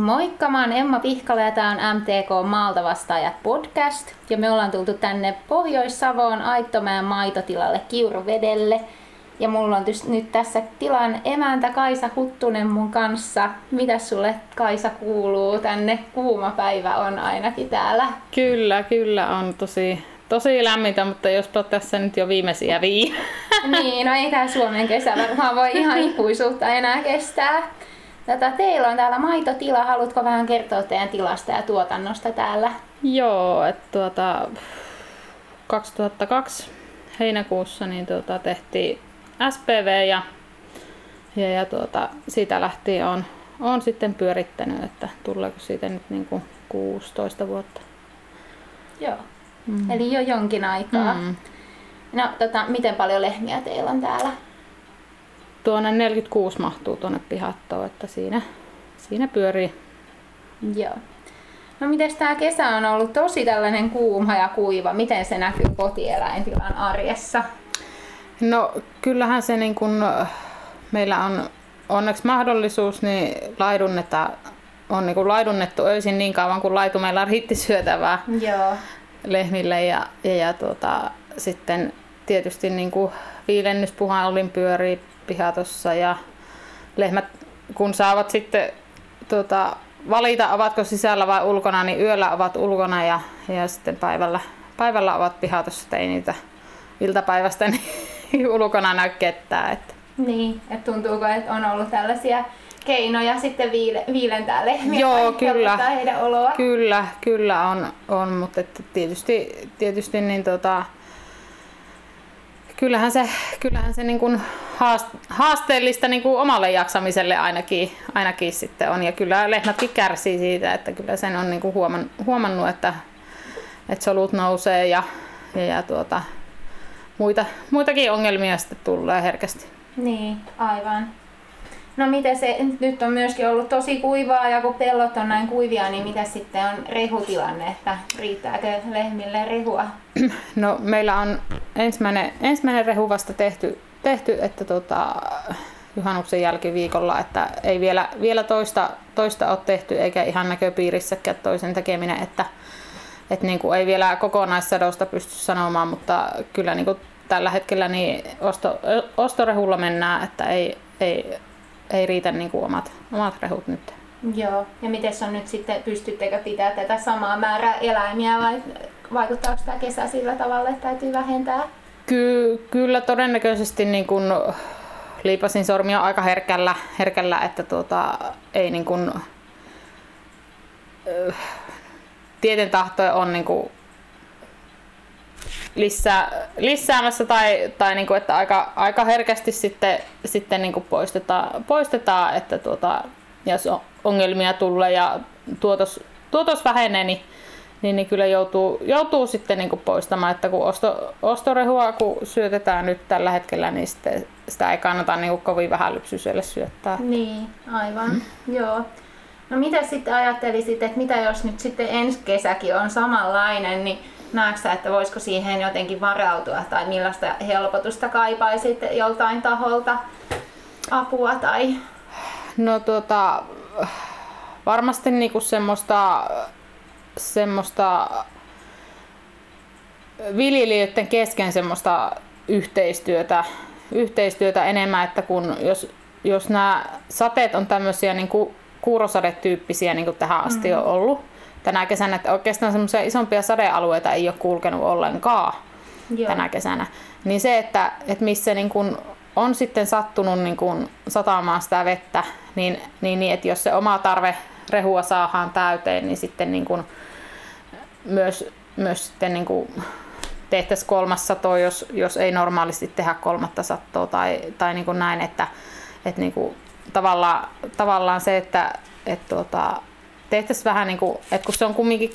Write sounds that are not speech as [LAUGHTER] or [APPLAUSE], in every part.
Moikka, mä oon Emma Pihkala ja tää on MTK Maalta vastaajat podcast. Ja me ollaan tultu tänne Pohjois-Savoon Aittomäen maitotilalle Kiuruvedelle. Ja mulla on nyt tässä tilan emäntä Kaisa Huttunen mun kanssa. Mitä sulle Kaisa kuuluu tänne? Kuuma päivä on ainakin täällä. Kyllä, kyllä on tosi, tosi lämmintä, mutta jospa tässä nyt jo viimeisiä vii. niin, no ei tää Suomen kesä varmaan voi ihan ikuisuutta enää kestää. Tätä, teillä on täällä maitotila. Haluatko vähän kertoa teidän tilasta ja tuotannosta täällä? Joo, että tuota, 2002 heinäkuussa niin tuota, tehtiin SPV ja, ja, ja tuota, siitä lähtien on, on sitten pyörittänyt, että tuleeko siitä nyt niin kuin 16 vuotta. Joo, mm. eli jo jonkin aikaa. Mm. No, tota, miten paljon lehmiä teillä on täällä? Tuonne 46 mahtuu tuonne pihattoon, että siinä, siinä pyörii. Joo. No miten tämä kesä on ollut tosi tällainen kuuma ja kuiva? Miten se näkyy kotieläintilan arjessa? No kyllähän se niin kun, meillä on onneksi mahdollisuus niin laidunnetaan on niin laidunnettu öisin niin kauan kuin meillä riitti syötävää Joo. lehmille ja, ja, ja tuota, sitten tietysti niin kuin viilennyspuhallin pyörii pihatossa ja lehmät kun saavat sitten tuota, valita ovatko sisällä vai ulkona, niin yöllä ovat ulkona ja, ja sitten päivällä, päivällä ovat pihatossa, ei niitä iltapäivästä niin [LAUGHS] ulkona näy ketään. Että. Niin, että tuntuuko, että on ollut tällaisia keinoja sitten viile, viilentää lehmiä Joo, kyllä, heidän oloa? Kyllä, kyllä on, on mutta että tietysti, tietysti niin tota, kyllähän se, kyllähän se niin kuin haasteellista niin kuin omalle jaksamiselle ainakin, ainakin sitten on. Ja kyllä lehmätkin kärsii siitä, että kyllä sen on niin kuin huomannut, että, että solut nousee ja, ja, ja tuota, muita, muitakin ongelmia sitten tulee herkästi. Niin, aivan. No miten se, nyt on myöskin ollut tosi kuivaa ja kun pellot on näin kuivia, niin mitä sitten on rehutilanne, että riittääkö lehmille rehua? No meillä on ensimmäinen, ensimmäinen rehu vasta tehty, tehty että tota, juhannuksen jälkiviikolla, että ei vielä, vielä toista, toista ole tehty eikä ihan näköpiirissäkään toisen tekeminen, että, että niin kuin ei vielä kokonaissadosta pysty sanomaan, mutta kyllä niin kuin tällä hetkellä niin osto, ostorehulla mennään, että ei, ei ei riitä niin kuin omat, omat rehut nyt. Joo, ja miten on nyt sitten, pystyttekö pitää tätä samaa määrää eläimiä vai vaikuttaako tämä kesä sillä tavalla, että täytyy vähentää? Ky- kyllä todennäköisesti niin kuin liipasin sormia aika herkällä, herkällä että tuota, ei niin kuin, tieten tahtoja on niin kuin lisää, lisäämässä tai, tai niin kuin, että aika, aika herkästi sitten, sitten niin kuin poistetaan, poistetaan, että tuota, jos ongelmia tulee ja tuotos, tuotos vähenee, niin, niin, niin kyllä joutuu, joutuu sitten niin kuin poistamaan, että kun osto, ostorehua kun syötetään nyt tällä hetkellä, niin sitten sitä ei kannata niin kuin kovin vähän lypsyiselle syöttää. Niin, aivan, mm. joo. No mitä sitten ajattelisit, että mitä jos nyt sitten ensi kesäkin on samanlainen, niin näetkö että voisiko siihen jotenkin varautua tai millaista helpotusta kaipaisit joltain taholta apua tai? No tuota, varmasti niinku semmoista, semmoista viljelijöiden kesken semmoista yhteistyötä, yhteistyötä enemmän, että kun jos, jos nämä sateet on tämmöisiä niin kuin kuurosadetyyppisiä niin kuin tähän asti mm-hmm. on ollut, tänä kesänä, että oikeastaan semmoisia isompia sadealueita ei ole kulkenut ollenkaan Joo. tänä kesänä. Niin se, että, että missä niin kun on sitten sattunut niin kun satamaan sitä vettä, niin, niin, niin että jos se oma tarve rehua saadaan täyteen, niin sitten niin kun myös, myös sitten niin kun tehtäisiin kolmas sato, jos, jos ei normaalisti tehdä kolmatta sattoa tai, tai niin kuin näin, että, että niin kuin tavallaan, tavallaan se, että, että tuota, tehtäisiin vähän niin kuin, että kun se on kumminkin,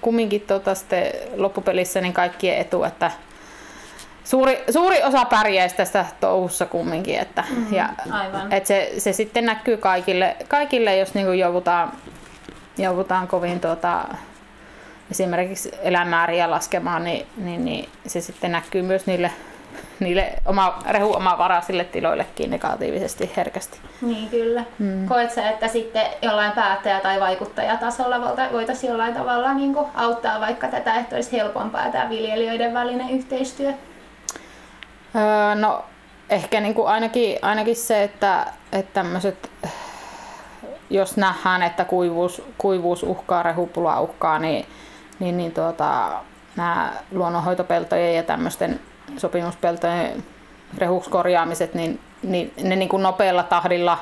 kumminkin tota sitten loppupelissä niin kaikkien etu, että suuri, suuri osa pärjäisi tästä touhussa kumminkin. Että, mm, ja, aivan. Että se, se, sitten näkyy kaikille, kaikille jos niin kuin joudutaan, joudutaan kovin tuota, esimerkiksi elämääriä laskemaan, niin, niin, niin, se sitten näkyy myös niille niille oma, rehu oma varaisille tiloillekin negatiivisesti herkästi. Niin kyllä. Mm. Koet sä, että sitten jollain päättäjä- tai vaikuttajatasolla voitaisiin jollain tavalla niin auttaa vaikka tätä, että olisi helpompaa tämä viljelijöiden välinen yhteistyö? Öö, no ehkä niin kuin ainakin, ainakin se, että, että tämmöiset, jos nähdään, että kuivuus, kuivuus uhkaa, rehupula uhkaa, niin, niin, niin tuota, nämä luonnonhoitopeltojen ja tämmöisten sopimuspeltojen rehukskorjaamiset, niin, niin ne niin kuin nopealla tahdilla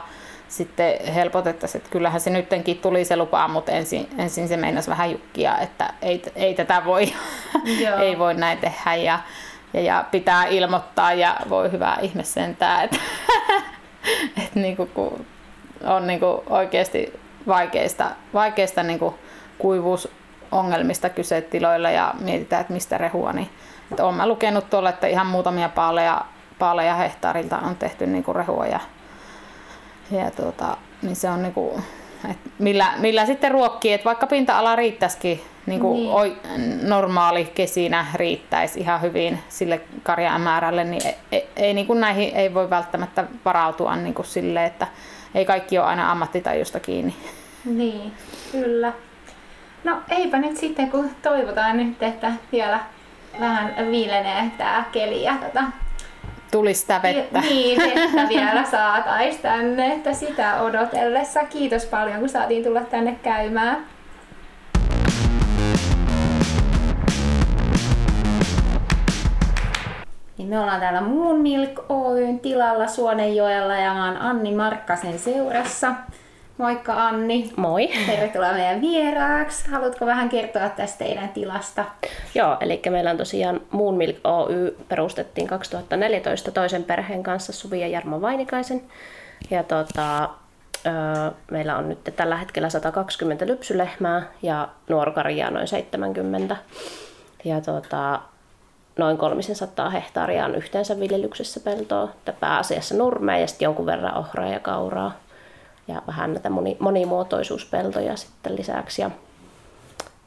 sitten helpotettaisiin. Että kyllähän se nyttenkin tuli se lupa, mutta ensin, ensin se meinasi vähän jukkia, että ei, ei tätä voi, [LAUGHS] ei voi näin tehdä ja, ja, ja, pitää ilmoittaa ja voi hyvä ihme sentään, että, [LAUGHS] että niin kuin, kun on niin kuin oikeasti vaikeista, vaikeista niin kuin kuivuusongelmista kyse tiloilla ja mietitään, että mistä rehua, niin että olen mä lukenut tuolla, että ihan muutamia paaleja, paaleja hehtaarilta on tehty niin kuin rehua ja, ja tuota, niin se on niin kuin, että millä, millä sitten ruokkii, että vaikka pinta-ala riittäisikin niin kuin niin. normaali kesinä riittäisi ihan hyvin sille karjan määrälle, niin ei, ei, ei niin kuin näihin ei voi välttämättä varautua niin kuin sille, että ei kaikki ole aina ammattitajusta kiinni. Niin, kyllä. No eipä nyt sitten, kun toivotaan nyt, että vielä vähän viilenee tää keli ja tota, tulisi sitä vettä. Niin, [LAUGHS] vettä vielä saatais tänne, että sitä odotellessa. Kiitos paljon, kun saatiin tulla tänne käymään. Niin me ollaan täällä Moon Milk Oyn tilalla Suonenjoella ja mä oon Anni Markkasen seurassa. Moikka Anni. Moi. Tervetuloa meidän vieraaksi. Haluatko vähän kertoa tästä teidän tilasta? Joo, eli meillä on tosiaan Moon Milk Oy perustettiin 2014 toisen perheen kanssa Suvi ja Jarmo Vainikaisen. Ja tota, meillä on nyt tällä hetkellä 120 lypsylehmää ja nuorukarjaa noin 70. Ja tota, noin 300 hehtaaria on yhteensä viljelyksessä peltoa, pääasiassa nurmea ja sitten jonkun verran ohraa ja kauraa ja vähän näitä moni, monimuotoisuuspeltoja sitten lisäksi. Ja,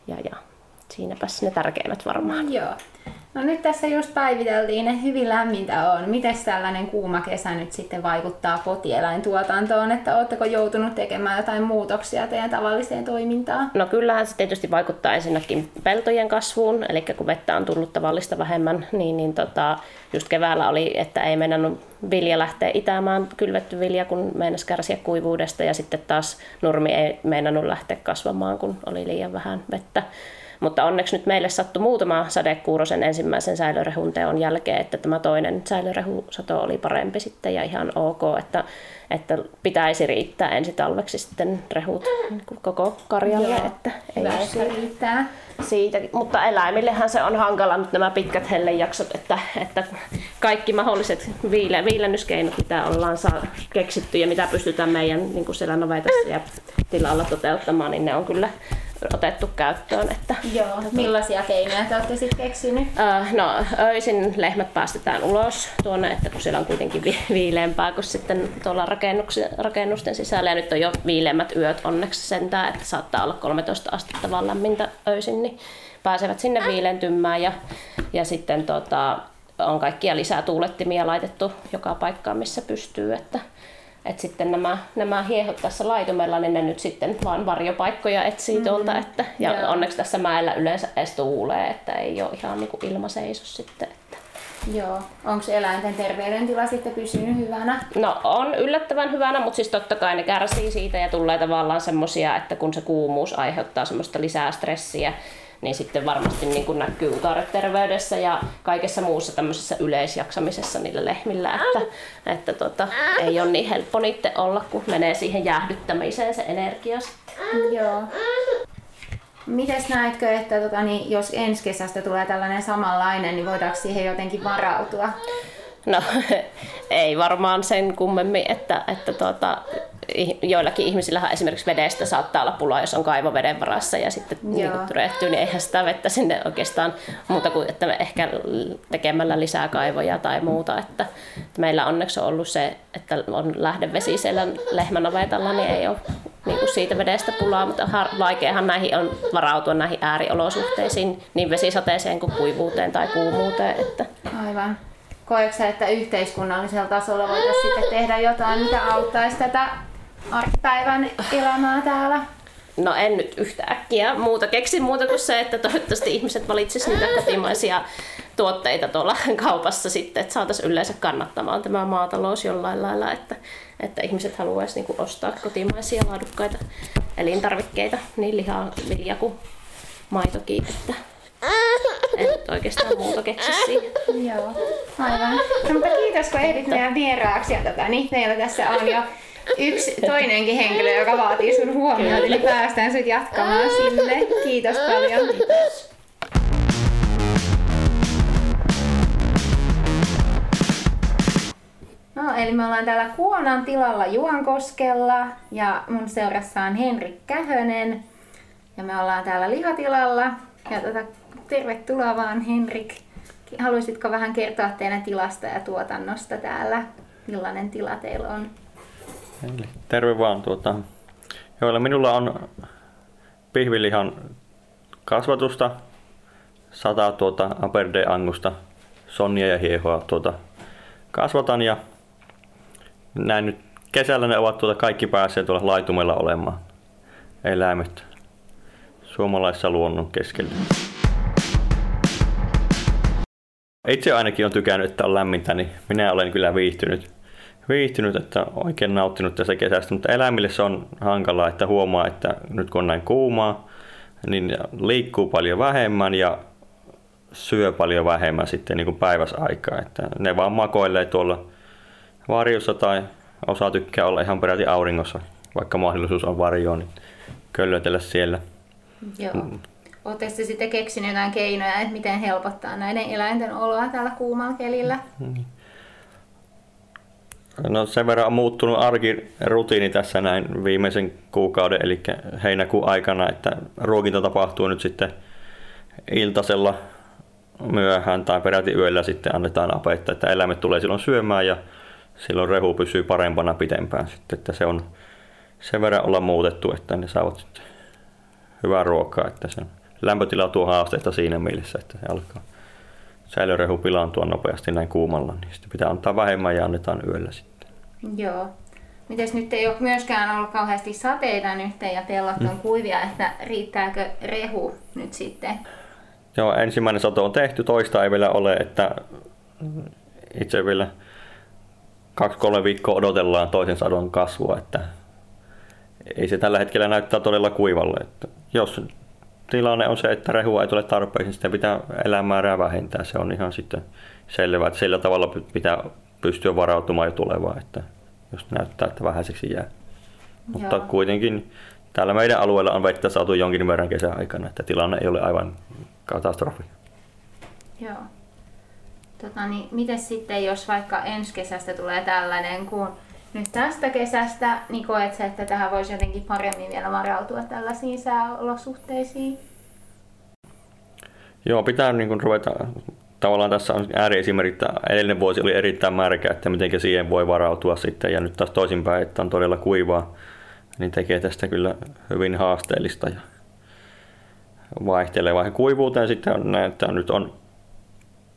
ja, ja siinäpäs ne tärkeimmät varmaan. Joo. No nyt tässä just päiviteltiin, että hyvin lämmintä on. Miten tällainen kuuma kesä nyt sitten vaikuttaa kotieläintuotantoon? Että oletteko joutunut tekemään jotain muutoksia teidän tavalliseen toimintaan? No kyllähän se tietysti vaikuttaa ensinnäkin peltojen kasvuun, eli kun vettä on tullut tavallista vähemmän, niin, niin tota, just keväällä oli, että ei mennä vilja lähteä itämään, kylvetty vilja, kun meinasi kärsiä kuivuudesta, ja sitten taas nurmi ei meinannut lähteä kasvamaan, kun oli liian vähän vettä. Mutta onneksi nyt meille sattui muutama sadekuurosen ensimmäisen säilörehun teon jälkeen, että tämä toinen säilörehusato oli parempi sitten ja ihan ok, että, että pitäisi riittää ensi talveksi sitten rehut koko karjalle. Joo, että ei ole riittää. Siitä, mutta eläimillehän se on hankala nyt nämä pitkät hellejaksot, että, että kaikki mahdolliset viile, viilennyskeinot, mitä ollaan saa, keksitty ja mitä pystytään meidän niin kuin siellä navetassa ja tilalla toteuttamaan, niin ne on kyllä otettu käyttöön. Että, Joo, millaisia keinoja te olette sitten keksinyt? Uh, no, öisin lehmät päästetään ulos tuonne, että kun siellä on kuitenkin vi- viileämpää kuin sitten tuolla rakennusten sisällä. Ja nyt on jo viileämmät yöt onneksi sentään, että saattaa olla 13 astetta vaan lämmintä öisin, niin pääsevät sinne viilentymään. Ja, ja sitten tota, on kaikkia lisää tuulettimia laitettu joka paikkaan, missä pystyy. Että, et sitten nämä, nämä hiehot tässä laitumella, niin ne nyt sitten vaan varjopaikkoja etsii mm-hmm. tuolta. Että, ja Joo. onneksi tässä mäellä yleensä edes tuulee, että ei ole ihan niin kuin ilmaseiso sitten. Että. Joo. Onko eläinten terveydentila sitten pysynyt hyvänä? No on yllättävän hyvänä, mutta siis totta kai ne kärsii siitä ja tulee tavallaan semmoisia, että kun se kuumuus aiheuttaa semmoista lisää stressiä, niin sitten varmasti niin kuin näkyy utareterveydessä ja kaikessa muussa tämmöisessä yleisjaksamisessa niillä lehmillä, että, että tota, ei ole niin helppo niiden olla, kun menee siihen jäähdyttämiseen se energia sitten. Joo. Mites näetkö, että tota, niin, jos ensi kesästä tulee tällainen samanlainen, niin voidaanko siihen jotenkin varautua? No [LAUGHS] ei varmaan sen kummemmin, että, että tuota, joillakin ihmisillä esimerkiksi vedestä saattaa olla pulaa, jos on kaivoveden varassa ja sitten niin tyrehtyy, niin eihän sitä vettä sinne oikeastaan muuta kuin että me ehkä tekemällä lisää kaivoja tai muuta. Että, että meillä onneksi on ollut se, että on lähdevesi siellä lehmänavetalla, niin ei ole niin kuin siitä vedestä pulaa, mutta vaikeahan näihin on varautua näihin ääriolosuhteisiin, niin vesisateeseen kuin kuivuuteen tai kuumuuteen. Että. Aivan. koetko että yhteiskunnallisella tasolla voitaisiin sitten tehdä jotain, mitä auttaisi tätä arkipäivän elämää täällä? No en nyt yhtäkkiä muuta keksi muuta kuin se, että toivottavasti ihmiset valitsisivat niitä kotimaisia tuotteita tuolla kaupassa sitten, että saataisiin yleensä kannattamaan tämä maatalous jollain lailla, että, että ihmiset haluaisivat niin ostaa kotimaisia laadukkaita elintarvikkeita, niin lihaa, vilja kuin maitokin, että en nyt oikeastaan muuta keksi siihen. Joo, aivan. No, mutta kiitos kun ehdit meidän vieraaksi ja tota, niin meillä tässä on jo yksi toinenkin henkilö, joka vaatii sun huomiota, eli päästään sut jatkamaan sinne. Kiitos paljon. Kiitos. No, eli me ollaan täällä Kuonan tilalla Juankoskella ja mun seurassa on Henrik Kähönen. Ja me ollaan täällä lihatilalla. Ja tota, tervetuloa vaan Henrik. Haluaisitko vähän kertoa teidän tilasta ja tuotannosta täällä? Millainen tila teillä on? Eli terve vaan. Tuota, joilla minulla on pihvilihan kasvatusta, sata tuota Aberde Angusta, sonnia ja hiehoa tuota, kasvatan ja näin nyt kesällä ne ovat tuota kaikki päässeet tuolla laitumella olemaan eläimet suomalaisessa luonnon keskellä. Itse ainakin on tykännyt, että on lämmintä, niin minä olen kyllä viihtynyt, viihtynyt että oikein nauttinut tässä kesästä, mutta eläimille se on hankalaa, että huomaa, että nyt kun on näin kuumaa, niin liikkuu paljon vähemmän ja syö paljon vähemmän sitten niin kuin päiväsaikaa. Että ne vaan makoilee tuolla varjossa tai osa tykkää olla ihan peräti auringossa, vaikka mahdollisuus on varjoon, niin köllötellä siellä. Joo. Oletteko te sitten keksinyt jotain keinoja, että miten helpottaa näiden eläinten oloa täällä kuumalla kelillä? No sen verran on muuttunut arkirutiini tässä näin viimeisen kuukauden, eli heinäkuun aikana, että ruokinta tapahtuu nyt sitten iltasella myöhään tai peräti yöllä sitten annetaan apetta, että eläimet tulee silloin syömään ja silloin rehu pysyy parempana pitempään sitten, että se on sen verran olla muutettu, että ne saavat sitten hyvää ruokaa, että se lämpötila tuo haasteita siinä mielessä, että se alkaa säilörehu pilaantua nopeasti näin kuumalla, niin sitten pitää antaa vähemmän ja annetaan yöllä sitten. Joo. Mites nyt ei ole myöskään ollut kauheasti sateita nyt ja pellot on mm. kuivia, että riittääkö rehu nyt sitten? Joo, ensimmäinen sato on tehty, toista ei vielä ole, että itse vielä kaksi-kolme viikkoa odotellaan toisen sadon kasvua, että ei se tällä hetkellä näyttää todella kuivalle. Että jos tilanne on se, että rehua ei tule tarpeeksi, niin sitten pitää elämäärää vähentää. Se on ihan sitten selvää, että sillä tavalla pitää pystyä varautumaan jo tulevaan, että jos näyttää, että vähäiseksi jää. Mutta Joo. kuitenkin täällä meidän alueella on vettä saatu jonkin verran kesäaikana, että tilanne ei ole aivan katastrofi. Joo. Tota, niin, miten sitten, jos vaikka ensi kesästä tulee tällainen, kun nyt tästä kesästä, niin koet sä, että tähän voisi jotenkin paremmin vielä varautua tällaisiin sääolosuhteisiin? Joo, pitää niin kuin ruveta, tavallaan tässä on ääriesimerkki, edellinen vuosi oli erittäin märkä, että miten siihen voi varautua sitten, ja nyt taas toisinpäin, että on todella kuivaa, niin tekee tästä kyllä hyvin haasteellista ja vaihtelevaa. Kuivuuteen sitten on näin, että nyt on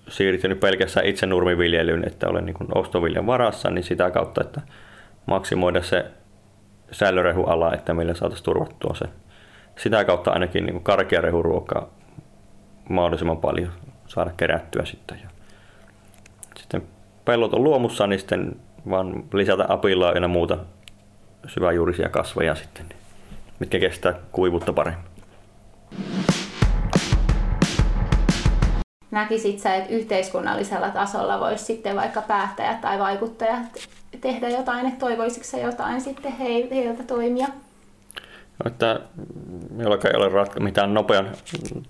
siirtynyt pelkästään itse nurmiviljelyyn, että olen niin ostoviljan varassa, niin sitä kautta, että maksimoida se säilörehuala, että millä saataisiin turvattua se. Sitä kautta ainakin niin karkea rehuruokaa mahdollisimman paljon saada kerättyä sitten. Ja sitten pellot on luomussa, niin sitten vaan lisätä apilaa ja muuta syväjuurisia kasveja sitten, mitkä kestää kuivuutta paremmin. Näkisit sä, että yhteiskunnallisella tasolla voisi sitten vaikka päättäjät tai vaikuttajat tehdä jotain, että toivoisitko sä jotain sitten heiltä toimia? No, että jollakaan ei ole ratka- mitään nopean,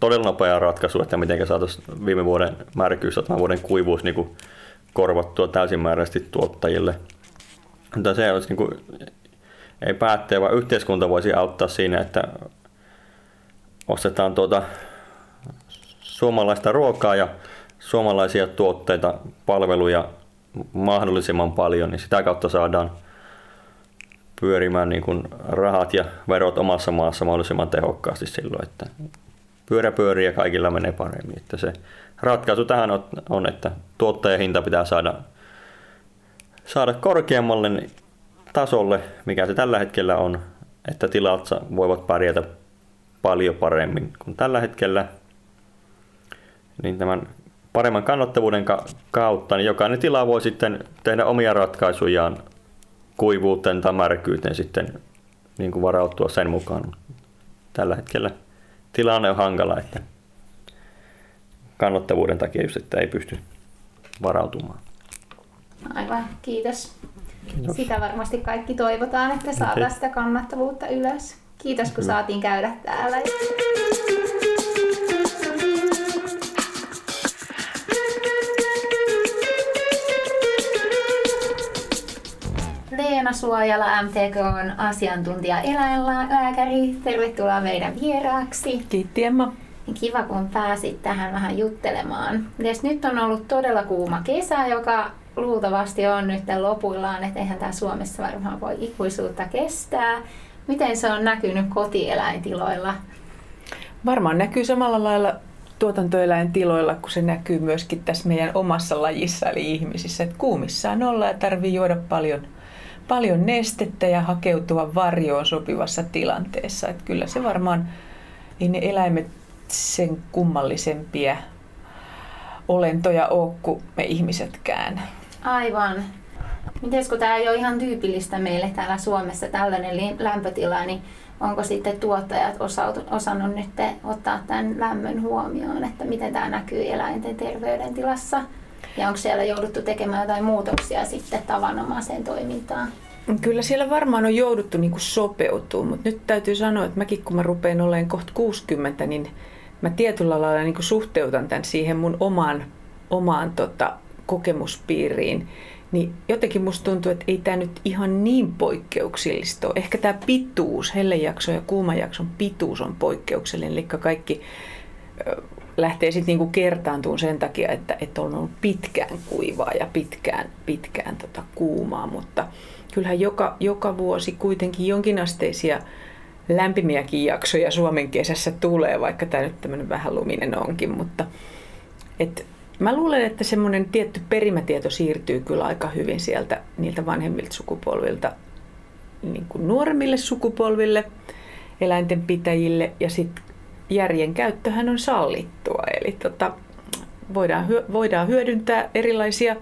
todella nopeaa ratkaisua, että miten saataisiin viime vuoden märkyys tämän vuoden kuivuus niin kuin korvattua täysimääräisesti tuottajille. Mutta se olisi niin kuin, ei päättäjä, vaan yhteiskunta voisi auttaa siinä, että ostetaan tuota suomalaista ruokaa ja suomalaisia tuotteita, palveluja mahdollisimman paljon, niin sitä kautta saadaan pyörimään niin kuin rahat ja verot omassa maassa mahdollisimman tehokkaasti silloin. Että pyörä pyörii ja kaikilla menee paremmin. Että se ratkaisu tähän on, että tuottajahinta pitää saada, saada korkeammalle tasolle, mikä se tällä hetkellä on, että tilat voivat pärjätä paljon paremmin kuin tällä hetkellä. Niin tämän paremman kannattavuuden kautta, niin jokainen tila voi sitten tehdä omia ratkaisujaan kuivuuteen tai märkyyteen sitten niin kuin varautua sen mukaan. Tällä hetkellä tilanne on hankala, että kannattavuuden takia just, että ei pysty varautumaan. Aivan, kiitos. kiitos. Sitä varmasti kaikki toivotaan, että saadaan sitä kannattavuutta ylös. Kiitos, kun saatiin käydä täällä. Leena Suojala, MTK on asiantuntija eläinlääkäri. Tervetuloa meidän vieraaksi. Kiitti Emma. Kiva, kun pääsit tähän vähän juttelemaan. Mites nyt on ollut todella kuuma kesä, joka luultavasti on nyt lopuillaan, että eihän tämä Suomessa varmaan voi ikuisuutta kestää. Miten se on näkynyt kotieläintiloilla? Varmaan näkyy samalla lailla tuotantoeläintiloilla, kun se näkyy myöskin tässä meidän omassa lajissa, eli ihmisissä. Että kuumissaan olla ja tarvii juoda paljon paljon nestettä ja hakeutua varjoon sopivassa tilanteessa. Että kyllä se varmaan, ei ne eläimet sen kummallisempia olentoja ole kuin me ihmisetkään. Aivan. Miten kun tämä ei ole ihan tyypillistä meille täällä Suomessa, tällainen lämpötila, niin onko sitten tuottajat osannut nyt ottaa tämän lämmön huomioon, että miten tämä näkyy eläinten terveydentilassa? Ja onko siellä jouduttu tekemään jotain muutoksia sitten tavanomaiseen toimintaan? Kyllä siellä varmaan on jouduttu niin sopeutumaan, mutta nyt täytyy sanoa, että mäkin kun mä rupean olemaan kohta 60, niin mä tietyllä lailla niin suhteutan tämän siihen mun omaan, omaan tota, kokemuspiiriin. Niin jotenkin musta tuntuu, että ei tämä nyt ihan niin poikkeuksellista ole. Ehkä tämä pituus, hellejakso ja kuumajakson pituus on poikkeuksellinen, eli kaikki lähtee sitten niinku kertaantumaan sen takia, että, että on ollut pitkään kuivaa ja pitkään, pitkään tota kuumaa, mutta kyllähän joka, joka vuosi kuitenkin jonkinasteisia lämpimiäkin jaksoja Suomen kesässä tulee, vaikka tämä nyt tämmöinen vähän luminen onkin, mutta et, mä luulen, että semmoinen tietty perimätieto siirtyy kyllä aika hyvin sieltä niiltä vanhemmilta sukupolvilta niin kuin nuoremmille sukupolville, eläintenpitäjille ja sitten järjen käyttöhän on sallittua. Eli tota, voidaan, voidaan hyödyntää erilaisia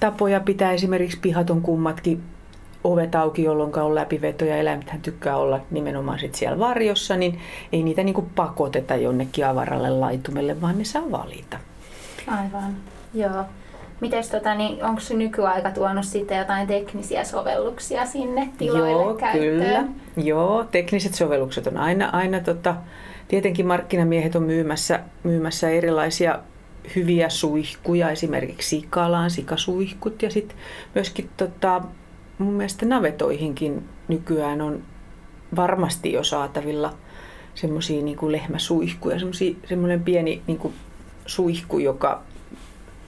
tapoja pitää esimerkiksi pihaton kummatkin ovet auki, jolloin on läpiveto ja eläimethän tykkää olla nimenomaan sit siellä varjossa, niin ei niitä niinku pakoteta jonnekin avaralle laitumelle, vaan ne saa valita. Aivan, joo. Mites tota, niin onko se nykyaika tuonut sitten jotain teknisiä sovelluksia sinne tiloille Joo, käyttöön? kyllä. Joo, tekniset sovellukset on aina, aina tota, tietenkin markkinamiehet on myymässä, myymässä erilaisia hyviä suihkuja, esimerkiksi sikalaan, sikasuihkut ja sitten myöskin tota, mun mielestä navetoihinkin nykyään on varmasti jo saatavilla semmoisia niin kuin lehmäsuihkuja, semmoinen pieni niin kuin suihku, joka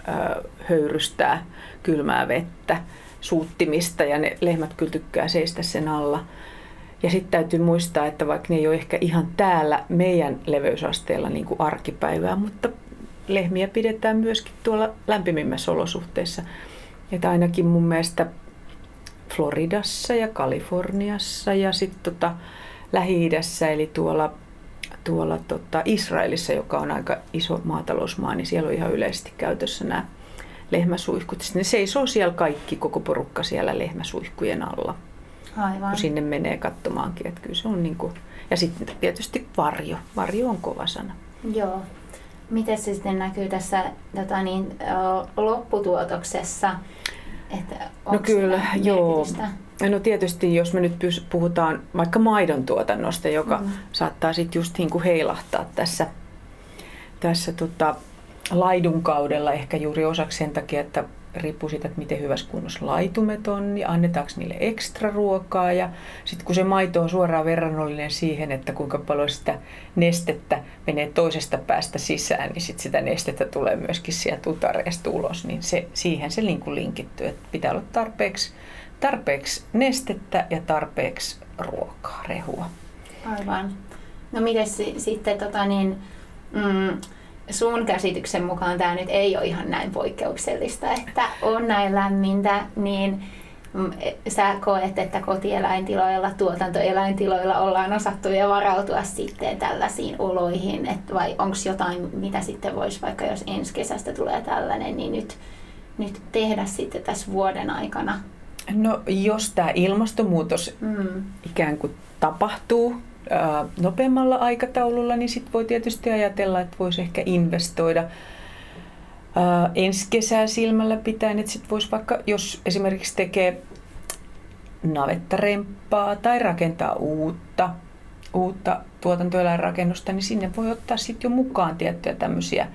ö, höyrystää kylmää vettä suuttimista ja ne lehmät kyllä tykkää seistä sen alla. Ja sitten täytyy muistaa, että vaikka ne ei ole ehkä ihan täällä meidän leveysasteella niin kuin arkipäivää, mutta lehmiä pidetään myöskin tuolla lämpimimmässä olosuhteissa. Että ainakin mun mielestä Floridassa ja Kaliforniassa ja sitten tota Lähi-idässä, eli tuolla, tuolla tota Israelissa, joka on aika iso maatalousmaa, niin siellä on ihan yleisesti käytössä nämä lehmäsuihkut. Ne seisoo siellä kaikki, koko porukka siellä lehmäsuihkujen alla. Aivan. Kun sinne menee katsomaankin, että kyllä se on niin kuin... Ja sitten tietysti varjo. Varjo on kova sana. Joo. Miten se sitten näkyy tässä tota niin, lopputuotoksessa? Että no kyllä, joo. No tietysti, jos me nyt puhutaan vaikka maidon tuotannosta, joka mm. saattaa sitten just niin kuin heilahtaa tässä, tässä tota, laidunkaudella ehkä juuri osaksi sen takia, että riippuu siitä, että miten hyvässä kunnossa laitumet on ja annetaanko niille ekstra ruokaa. Ja sitten kun se maito on suoraan verrannollinen siihen, että kuinka paljon sitä nestettä menee toisesta päästä sisään, niin sitten sitä nestettä tulee myöskin sieltä utareesta ulos. Niin se, siihen se linkittyy, että pitää olla tarpeeksi, tarpeeksi nestettä ja tarpeeksi ruokaa, rehua. Aivan. No miten sitten tota niin, mm, sun käsityksen mukaan tämä nyt ei ole ihan näin poikkeuksellista, että on näin lämmintä, niin mm, sä koet, että kotieläintiloilla, tuotantoeläintiloilla ollaan osattu ja varautua sitten tällaisiin oloihin, että vai onko jotain, mitä sitten voisi, vaikka jos ensi kesästä tulee tällainen, niin nyt, nyt tehdä sitten tässä vuoden aikana? No jos tämä ilmastonmuutos mm. ikään kuin tapahtuu nopeammalla aikataululla, niin sitten voi tietysti ajatella, että voisi ehkä investoida ensi kesää silmällä pitäen, että sitten voisi vaikka, jos esimerkiksi tekee navettaremppaa tai rakentaa uutta, uutta tuotantoeläinrakennusta, niin sinne voi ottaa sitten jo mukaan tiettyjä tämmöisiä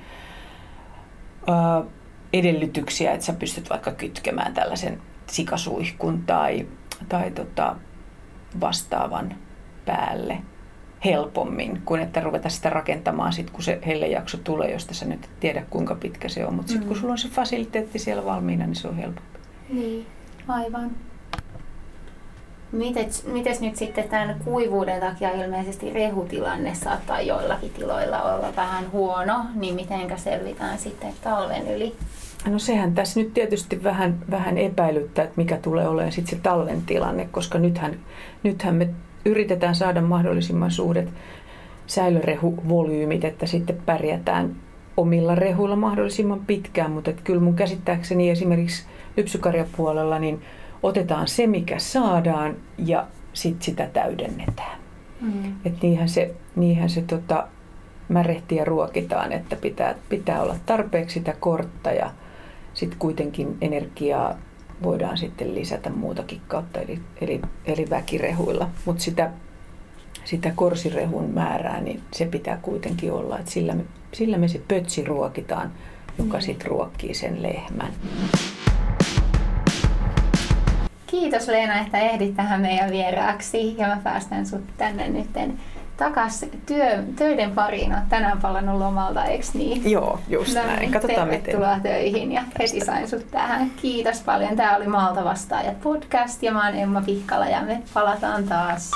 edellytyksiä, että sä pystyt vaikka kytkemään tällaisen sikasuihkun tai, tai tota, vastaavan päälle helpommin kuin että ruveta sitä rakentamaan sit, kun se hellejakso tulee, josta sä nyt tiedä kuinka pitkä se on. Mutta sitten mm. kun sulla on se fasiliteetti siellä valmiina, niin se on helpompi. Niin, aivan. Mites, mites nyt sitten tämän kuivuuden takia ilmeisesti rehutilanne saattaa joillakin tiloilla olla vähän huono, niin mitenkä selvitään sitten talven yli? No sehän tässä nyt tietysti vähän, vähän epäilyttää, että mikä tulee olemaan sitten se talven tilanne, koska nythän, nythän me yritetään saada mahdollisimman suuret säilörehuvolyymit, että sitten pärjätään omilla rehuilla mahdollisimman pitkään, mutta että kyllä mun käsittääkseni esimerkiksi lypsykarjapuolella niin otetaan se, mikä saadaan ja sitten sitä täydennetään. Mm. Et niinhän se, niinhän se tota, märehtiä ruokitaan, että pitää, pitää olla tarpeeksi sitä kortta ja sitten kuitenkin energiaa voidaan sitten lisätä muutakin kautta, eli, eli, eli väkirehuilla. Mutta sitä, sitä korsirehun määrää, niin se pitää kuitenkin olla, että sillä me, sillä me se pötsi ruokitaan, joka mm. sitten ruokkii sen lehmän. Kiitos Leena, että ehdit tähän meidän vieraaksi ja mä päästän sut tänne nytten takas työ, töiden pariin. Olet tänään palannut lomalta, eikö niin? Joo, just no, näin. Niin, Katsotaan tervetuloa miten. töihin ja heti sain sut tähän. Kiitos paljon. Tämä oli Maalta vastaajat podcast ja mä oon Emma Pihkala ja me palataan taas.